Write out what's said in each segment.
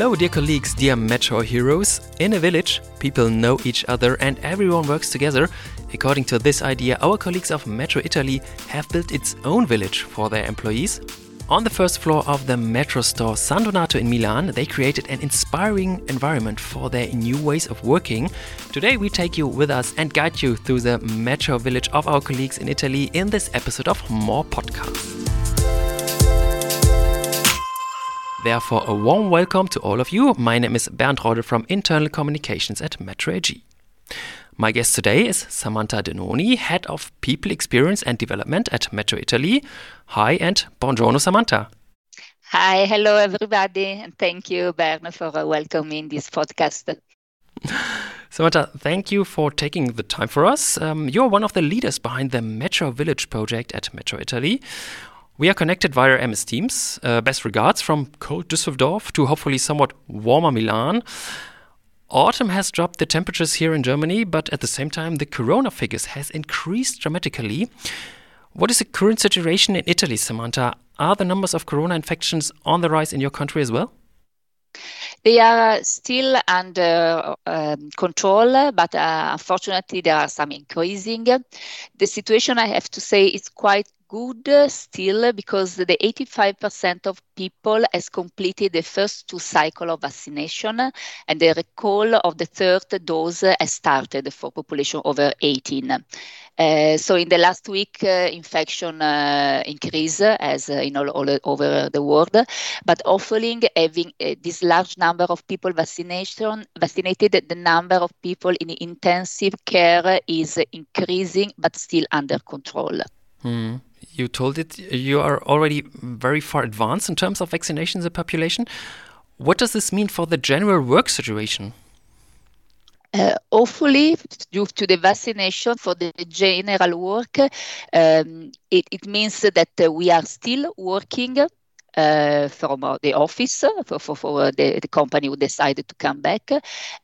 Hello, dear colleagues, dear Metro heroes. In a village, people know each other and everyone works together. According to this idea, our colleagues of Metro Italy have built its own village for their employees. On the first floor of the Metro store San Donato in Milan, they created an inspiring environment for their new ways of working. Today, we take you with us and guide you through the Metro village of our colleagues in Italy in this episode of More Podcasts. Therefore, a warm welcome to all of you. My name is Bernd Rode from Internal Communications at Metro AG. My guest today is Samantha Denoni, Head of People Experience and Development at Metro Italy. Hi and buongiorno, Samantha. Hi, hello everybody, and thank you, Bernd, for welcoming this podcast. Samantha, thank you for taking the time for us. Um, you're one of the leaders behind the Metro Village project at Metro Italy. We are connected via MS Teams. Uh, best regards from cold Düsseldorf to hopefully somewhat warmer Milan. Autumn has dropped the temperatures here in Germany, but at the same time, the corona figures has increased dramatically. What is the current situation in Italy, Samantha? Are the numbers of corona infections on the rise in your country as well? They are still under um, control, but uh, unfortunately, there are some increasing. The situation, I have to say, is quite good still because the 85% of people has completed the first two cycle of vaccination and the recall of the third dose has started for population over 18. Uh, so in the last week, uh, infection uh, increased as uh, in all, all, over the world, but hopefully having uh, this large number of people vaccination vaccinated, the number of people in intensive care is increasing, but still under control. Mm you told it you are already very far advanced in terms of vaccinations in the population. What does this mean for the general work situation? Uh, hopefully, due to the vaccination for the general work, um, it, it, means that we are still working uh, from uh, the office for, for, for the, the, company who decided to come back.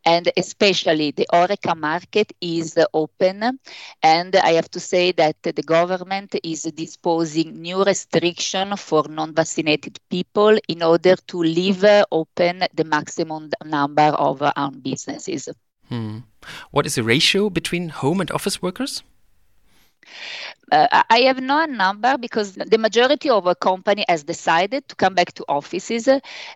And especially the Horeca market is open. And I have to say that the government is disposing new restriction for non-vaccinated people in order to leave open the maximum number of own businesses. Hmm. What is the ratio between home and office workers? Uh, I have no number because the majority of a company has decided to come back to offices.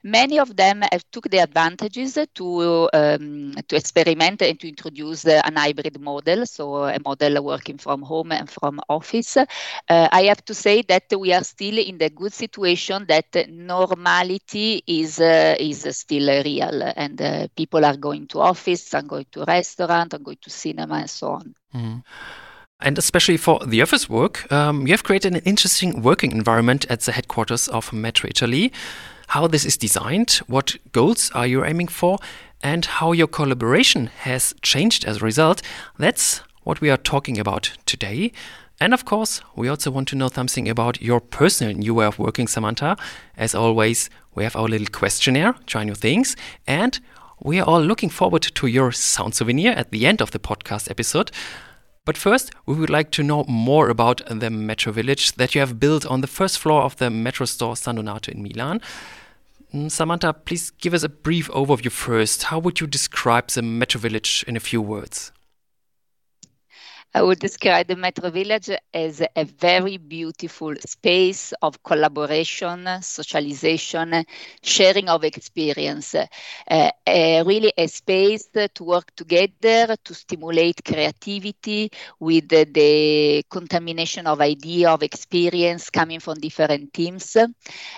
Many of them have took the advantages to um, to experiment and to introduce an hybrid model, so a model working from home and from office. Uh, I have to say that we are still in the good situation that normality is uh, is still real, and uh, people are going to office, and going to restaurant, and going to cinema, and so on. Mm. And especially for the office work, um, you have created an interesting working environment at the headquarters of Metro Italy. How this is designed, what goals are you aiming for, and how your collaboration has changed as a result, that's what we are talking about today. And of course, we also want to know something about your personal new way of working, Samantha. As always, we have our little questionnaire, try new things, and we are all looking forward to your sound souvenir at the end of the podcast episode. But first, we would like to know more about the Metro Village that you have built on the first floor of the Metro store San Donato in Milan. Mm, Samantha, please give us a brief overview first. How would you describe the Metro Village in a few words? I would describe the Metro Village as a very beautiful space of collaboration, socialization, sharing of experience. Uh, uh, really a space to work together to stimulate creativity with the, the contamination of idea, of experience coming from different teams. Uh,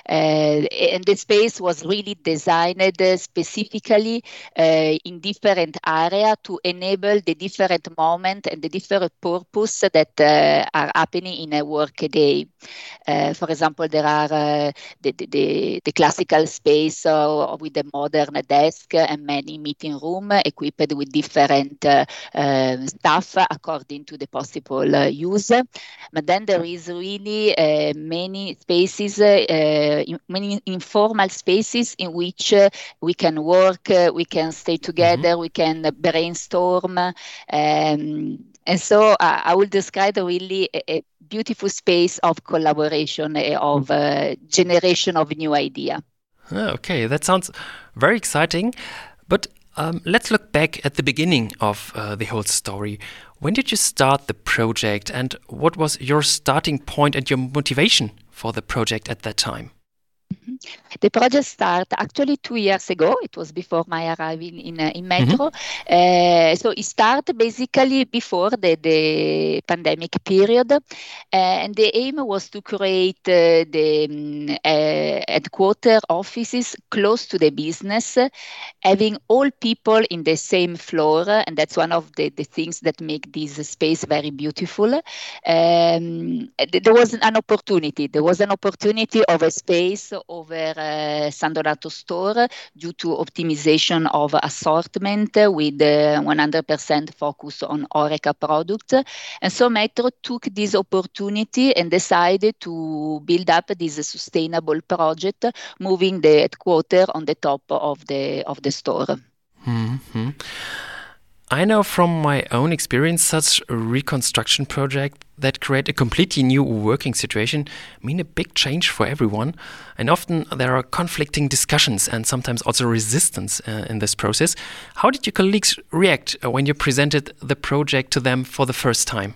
and the space was really designed specifically uh, in different area to enable the different moment and the different purpose that uh, are happening in a work day. Uh, for example, there are uh, the, the, the, classical space uh, with a modern desk and many meeting room equipped with different uh, uh, stuff according to the possible use. But then there is really many spaces, many informal spaces in which we can work, we can stay together, mm-hmm. we can brainstorm. Um, and so uh, I will describe really a, a, beautiful space of collaboration, uh, of uh, generation of new idea. Okay, that sounds very exciting. But um, let's look back at the beginning of uh, the whole story. When did you start the project, and what was your starting point and your motivation for the project at that time? The project started actually two years ago. It was before my arrival in uh, in Metro. Mm-hmm. So it started basically before the, the pandemic period, uh, and the aim was to create uh, the um, headquarter offices close to the business, having all people in the same floor, and that's one of the, the things that make this space very beautiful. Um, there was an opportunity. There was an opportunity of a space over uh, San store due to optimization of assortment with 100% uh, focus on Horeca products. And so Metro took this opportunity and decided to build up this sustainable project, moving the headquarter on the top of the of the store. I know from my own experience such reconstruction project that create a completely new working situation mean a big change for everyone and often there are conflicting discussions and sometimes also resistance uh, in this process. How did your colleagues react uh, when you presented the project to them for the first time?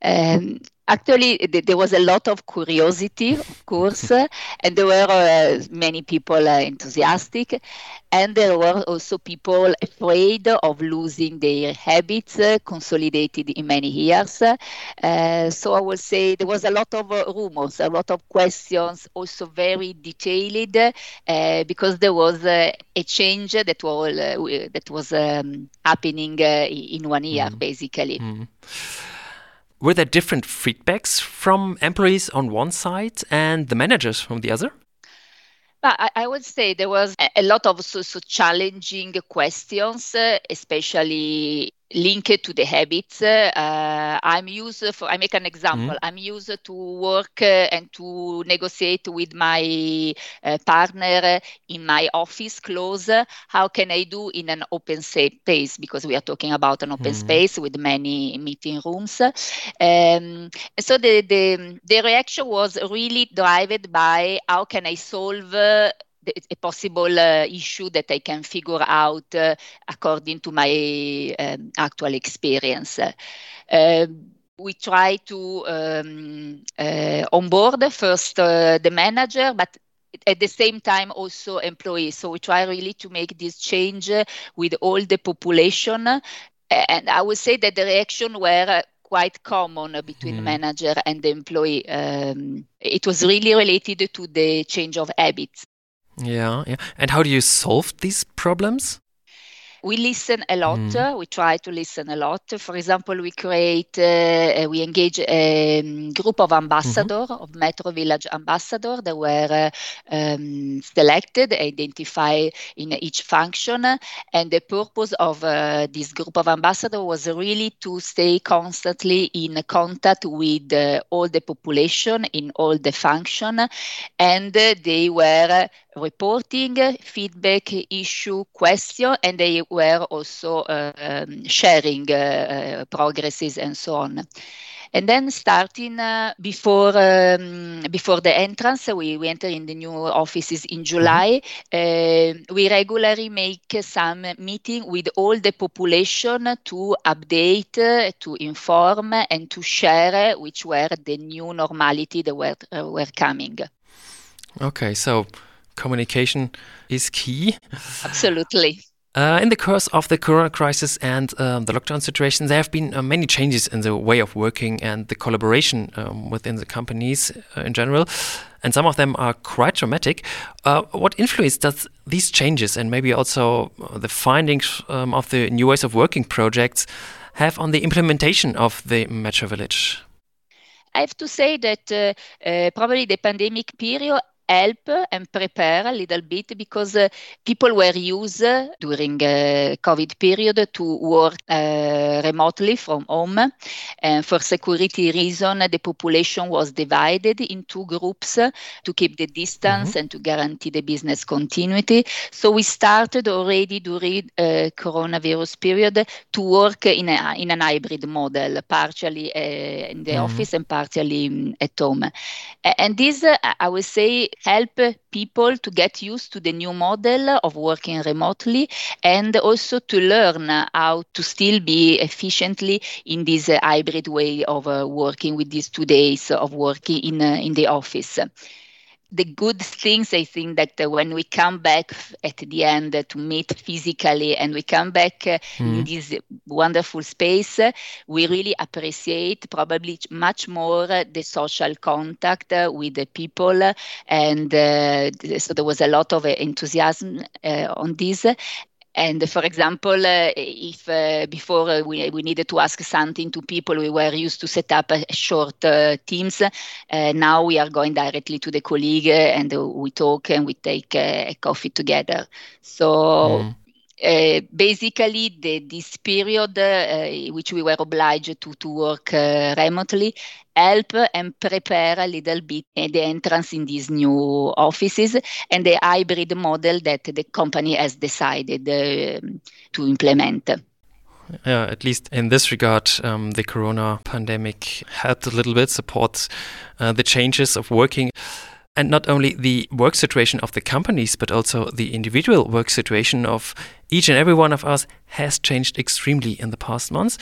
Um, actually there was a lot of curiosity of course and there were uh, many people uh, enthusiastic and there were also people afraid of losing their habits uh, consolidated in many years. Uh, so i will say there was a lot of uh, rumors a lot of questions also very detailed uh, because there was a change that was that was um, happening in one year mm. basically. Mm were there different feedbacks from employees on one side and the managers from the other? I, I would say there was a lot of so, so challenging questions, uh, especially linked to the habits. Uh, I'm used for, I make an example. Mm-hmm. I'm used to work uh, and to negotiate with my uh, partner in my office close. How can I do in an open space? Because we are talking about an open mm-hmm. space with many meeting rooms. Um, so the, the, the reaction was really driven by how can I solve a possible uh, issue that I can figure out uh, according to my um, actual experience. Uh, we try to um, uh, onboard first uh, the manager, but at the same time also employees. So we try really to make this change with all the population. And I would say that the reaction were quite common between mm. manager and the employee. Um, it was really related to the change of habits. Yeah, yeah. And how do you solve these problems? we listen a lot. Mm. We try to listen a lot. For example, we create, uh, we engage a um, group of ambassadors, mm-hmm. of Metro Village ambassadors that were uh, um, selected, identified in each function. And the purpose of uh, this group of ambassadors was really to stay constantly in contact with uh, all the population in all the function. And they were reporting, feedback, issue, question, and they were also um, sharing uh, uh, progresses and so on. And then starting uh, before um, before the entrance, we, we enter in the new offices in July. Mm-hmm. Uh, we regularly make some meeting with all the population to update, uh, to inform, and to share which were the new normality that were were coming. Okay, so communication is key. Absolutely. Uh, in the course of the corona crisis and um, the lockdown situation, there have been uh, many changes in the way of working and the collaboration um, within the companies uh, in general, and some of them are quite dramatic. Uh, what influence does these changes and maybe also uh, the findings um, of the new ways of working projects have on the implementation of the Metro Village? I have to say that uh, probably the pandemic period help and prepare a little bit because uh, people were used during uh, COVID period to work uh, remotely from home. And for security reason, the population was divided in two groups to keep the distance mm-hmm. and to guarantee the business continuity. So we started already during uh, coronavirus period to work in a in an hybrid model, partially uh, in the mm-hmm. office and partially um, at home. And this, uh, I would say, help people to get used to the new model of working remotely and also to learn how to still be efficiently in this hybrid way of uh, working with these two days of working in, uh, in the office the good things i think that uh, when we come back at the end uh, to meet physically and we come back uh, mm. in this wonderful space uh, we really appreciate probably much more the social contact uh, with the people and uh, so there was a lot of enthusiasm on this and for example, uh, if uh, before uh, we, we needed to ask something to people, we were used to set up short uh, teams. Uh, now we are going directly to the colleague and we talk and we take a coffee together. So mm. Uh, basically the, this period uh, which we were obliged to, to work uh, remotely help and prepare a little bit the entrance in these new offices and the hybrid model that the company has decided to implement. Yeah, at least in this regard, um, the corona pandemic helped a little bit, support uh, the changes of working. And not only the work situation of the companies, but also the individual work situation of each and every one of us has changed extremely in the past months.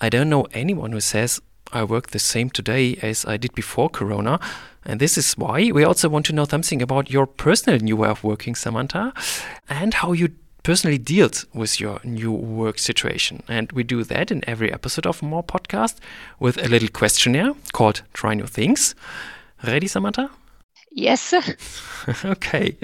I don't know anyone who says, I work the same today as I did before Corona. And this is why we also want to know something about your personal new way of working, Samantha, and how you personally dealt with your new work situation. And we do that in every episode of More Podcast with a little questionnaire called Try New Things. Ready, Samantha? Yes. okay.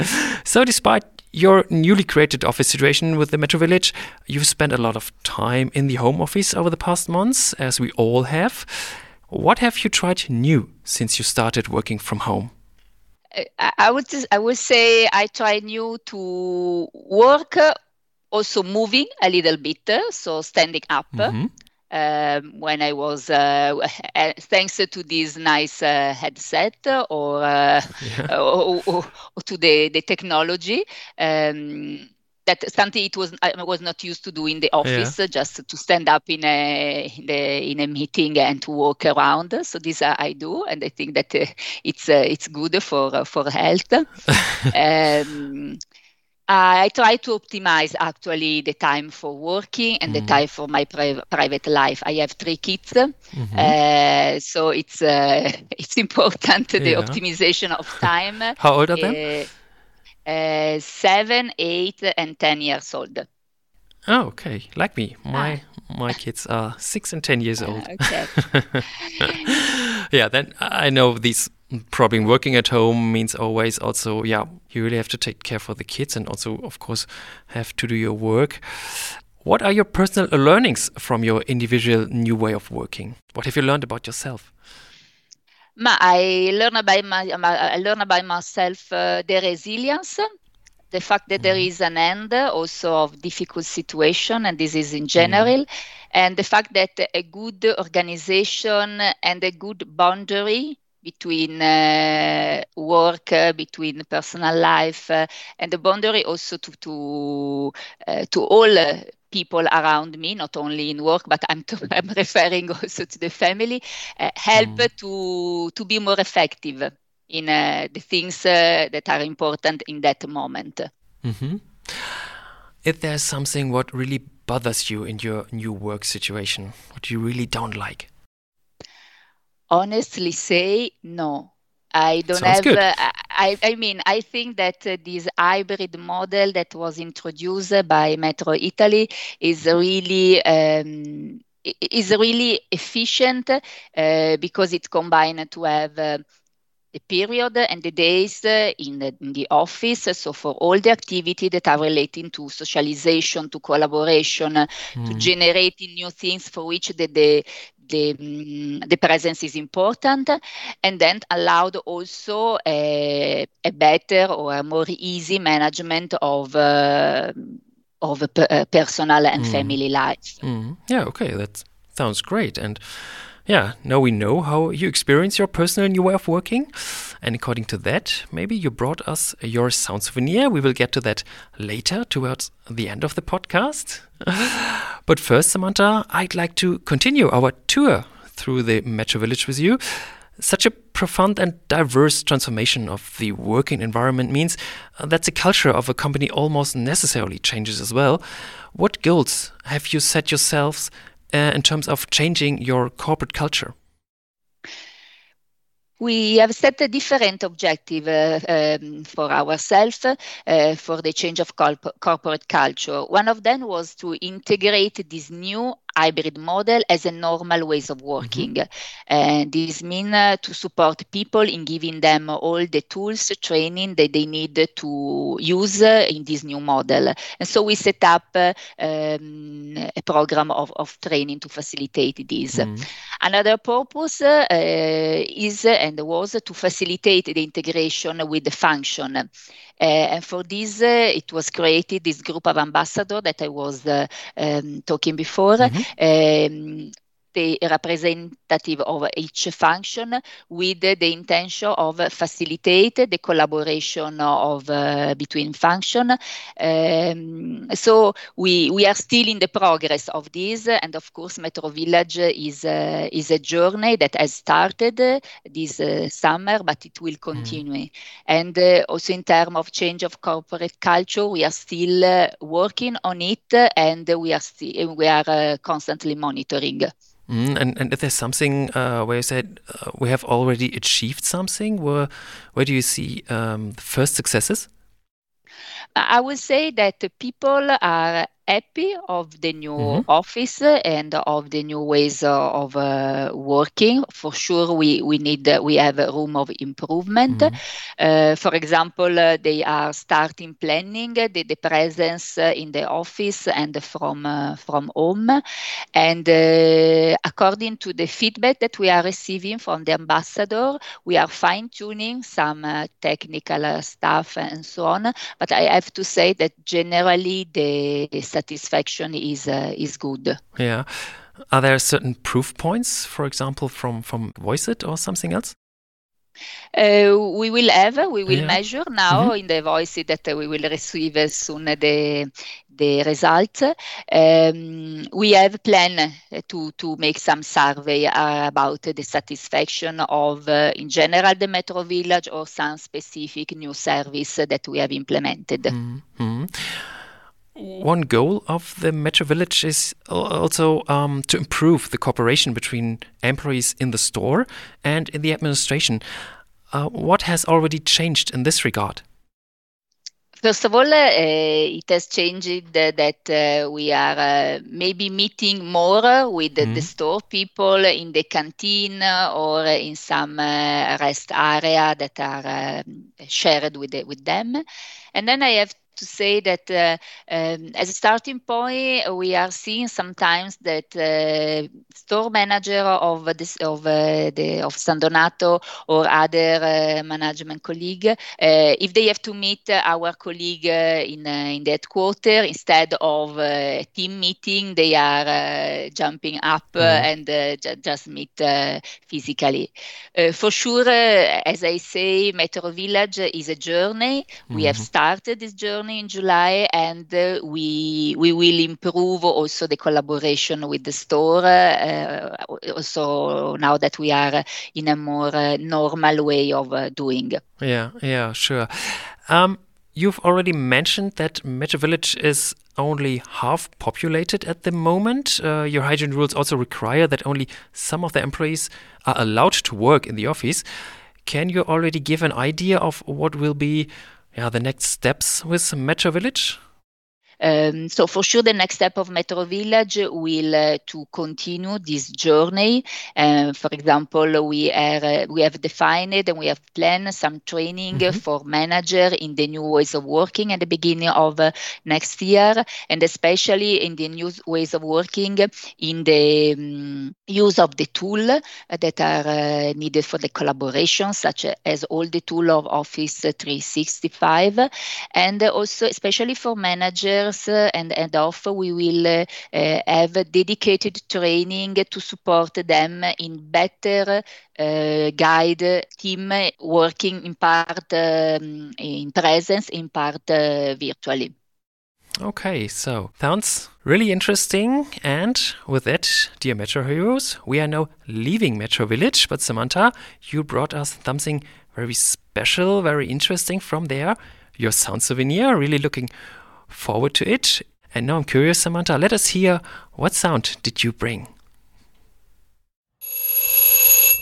So, despite your newly created office situation with the Metro Village, you've spent a lot of time in the home office over the past months, as we all have. What have you tried new since you started working from home? I would I would say I try new to work, also moving a little bit, so standing up. Mm-hmm um, when I was, uh, thanks to this nice uh, headset or, uh, yeah. or, or, or, to the, the technology. Um, that something it was I was not used to do in the office, yeah. just to stand up in a in, the, in, a meeting and to walk around. So this I do, and I think that uh, it's uh, it's good for for health. um, I try to optimize actually the time for working and mm. the time for my pri- private life. I have three kids, mm-hmm. uh, so it's uh, it's important the yeah. optimization of time. How old are they? Uh, uh, seven, eight, and ten years old. Oh, okay. Like me, my ah. my kids are six and ten years old. okay. yeah, then I know these probably working at home means always also yeah you really have to take care for the kids and also of course have to do your work what are your personal learnings from your individual new way of working what have you learned about yourself I learn about my, I learn about myself uh, the resilience the fact that there mm-hmm. an end also of difficult situation and this is in general mm. and the fact that a good organization and a good boundary between uh, work, uh, between personal life, uh, and the boundary also to to uh, to all uh, people around me, not only in work, but I'm, to, I'm referring also to the family, uh, help mm. to to be more effective in the things that are important in that moment. Mm-hmm. If there's something what really bothers you in your new work situation, what you really don't like honestly say no. I don't Sounds have. Uh, I, I mean, I think that uh, this hybrid model that was introduced by Metro Italy is really um, is really efficient uh, because it combines to have uh, the period and the days in the, in the, office. So for all the activity that are relating to socialization, to collaboration, mm. to generating new things for which the, the, the, mm, the presence is important and then allowed also a, a better or a more easy management of uh, of a personal and mm. family life. Mm. Yeah, okay, that sounds great. And yeah, now we know how you experience your personal new way of working. And according to that, maybe you brought us your sound souvenir. We will get to that later towards the end of the podcast. but first, Samantha, I'd like to continue our tour through the Metro Village with you. Such a profound and diverse transformation of the working environment means uh, that the culture of a company almost necessarily changes as well. What goals have you set yourselves uh, in terms of changing your corporate culture? we have set a different objective uh, um, for ourselves uh, for the change of corp- corporate culture. One of them was to integrate this new hybrid model as a normal ways of working. Mm-hmm. And this means uh, to support people in giving them all the tools, training that they need to use uh, in this new model. And so we set up uh, um, a program of, of training to facilitate this. Mm-hmm. Another purpose uh, is and was to facilitate the integration with the function. Uh, and for this, uh, it was created this group of ambassadors that I was uh, um, talking before. Mm-hmm. Um, the representative of each function with the intention of facilitate the collaboration of uh, between function. Um, so we we are still in the progress of this, and of course, Metro Village is uh, is a journey that has started this uh, summer, but it will mm. continue. Mm. And uh, also in terms of change of corporate culture, we are still uh, working on it, and we are still we are uh, constantly monitoring. Mm, and and if there's something uh, where you said uh, we have already achieved something, where where do you see um, the first successes? I would say that people are happy of the new mm-hmm. office and of the new ways of uh, working. For sure, we we need uh, we have a room of improvement. Mm-hmm. Uh, for example, uh, they are starting planning the, the presence uh, in the office and from uh, from home. And according to the feedback that we are receiving from the ambassador, we are fine tuning some technical stuff and so on. But I have to say that generally the satisfaction is uh, is good. Yeah. Are there certain proof points, for example, from from Voiceit or something else? Uh, we will have, we will yeah. measure now mm-hmm. in the Voiceit that we will receive soon the the results. Um, we have plan to to make some survey uh, about the satisfaction of, uh, in general, the Metro Village or some specific new service that we have implemented. Mm-hmm. One goal of the Metro Village is also um, to improve the cooperation between employees in the store and in the administration. Uh, what has already changed in this regard? First of all, uh, it has changed that uh, we are uh, maybe meeting more with mm. the store people in the canteen or in some uh, rest area that are um, shared with the, with them. And then I have to say that uh, um, as a starting point, we are seeing sometimes that uh, store manager of this of uh, the of San Donato or other uh, management colleague, uh, if they have to meet our colleague uh, in in the headquarters instead of a team meeting, they are jumping up mm-hmm. and j- just meet physically. for sure, as I say, Metro Village is a journey. Mm-hmm. We have mm-hmm. started this journey journey in July, and uh, we we will improve also the collaboration with the store. Uh, also now that we are in a more uh, normal way of doing. Yeah, yeah, sure. Um, you've already mentioned that Metro Village is only half populated at the moment. Uh, your hygiene rules also require that only some of the employees are allowed to work in the office. Can you already give an idea of what will be yeah, the next steps with Metro Village? Um, so for sure, the next step of Metro Village will uh, to continue this journey. Uh, for example, we are uh, we have defined and we have planned some training mm-hmm. for manager in the new ways of working at the beginning of uh, next year, and especially in the new ways of working in the um, use of the tool that are uh, needed for the collaboration, such as all the tool of Office 365, and also especially for managers and, and off, we will uh, have dedicated training to support them in better uh, guide team working in part um, in presence, in part uh, virtually. Okay, so sounds really interesting. And with that, dear Metro Heroes, we are now leaving Metro Village. But Samantha, you brought us something very special, very interesting from there. Your sound souvenir. Really looking forward to it. And now I'm curious, Samantha, let us hear what sound did you bring?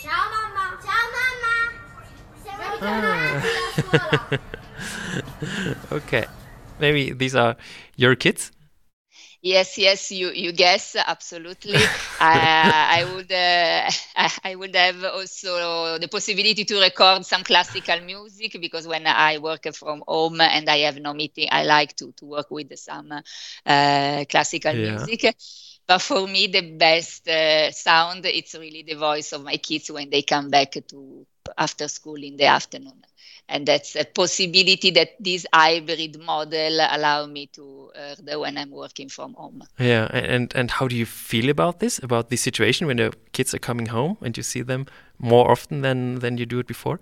Ciao mamma. Ciao mamma. Ah. okay. Maybe these are your kids? Yes, yes, you you guess absolutely. I, I would uh, I would have also the possibility to record some classical music because when I work from home and I have no meeting, I like to to work with some uh, classical yeah. music. But for me, the best uh, sound it's really the voice of my kids when they come back to after school in the afternoon and that's a possibility that this hybrid model allow me to uh, when I'm working from home. Yeah, and and how do you feel about this? About the situation when the kids are coming home and you see them more often than than you do it before?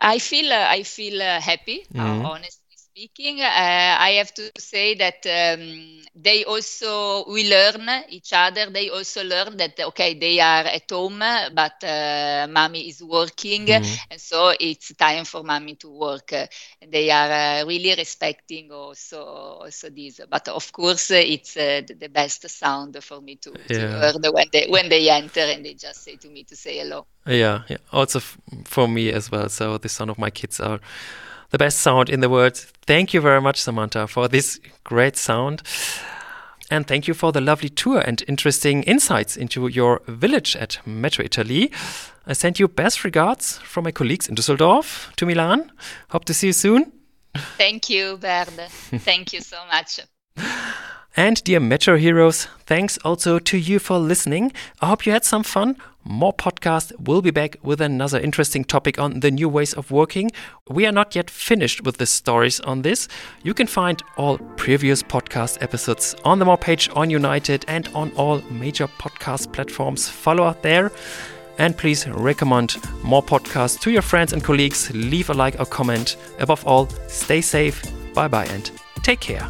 I feel uh, I feel uh, happy, mm -hmm. honestly speaking. Uh, I have to say that um, they also we learn each other. They also learn that okay, they are at home, but uh, mommy is working, mm-hmm. and so it's time for mommy to work. they are uh, really respecting also also this. But of course, it's uh, the best sound for me to, to yeah. hear when they when they enter and they just say to me to say hello. Yeah, yeah. Also f- for me as well. So the sound of my kids are the best sound in the world. Thank you very much, Samantha, for this great sound. And thank you for the lovely tour and interesting insights into your village at Metro Italy. I send you best regards from my colleagues in Düsseldorf to Milan. Hope to see you soon. Thank you, Bernd. thank you so much. And dear Metro Heroes, thanks also to you for listening. I hope you had some fun. More podcasts We'll be back with another interesting topic on the new ways of working. We are not yet finished with the stories on this. You can find all previous podcast episodes on the More page on United and on all major podcast platforms. Follow us there. And please recommend more podcasts to your friends and colleagues. Leave a like or comment. Above all, stay safe. Bye bye and take care.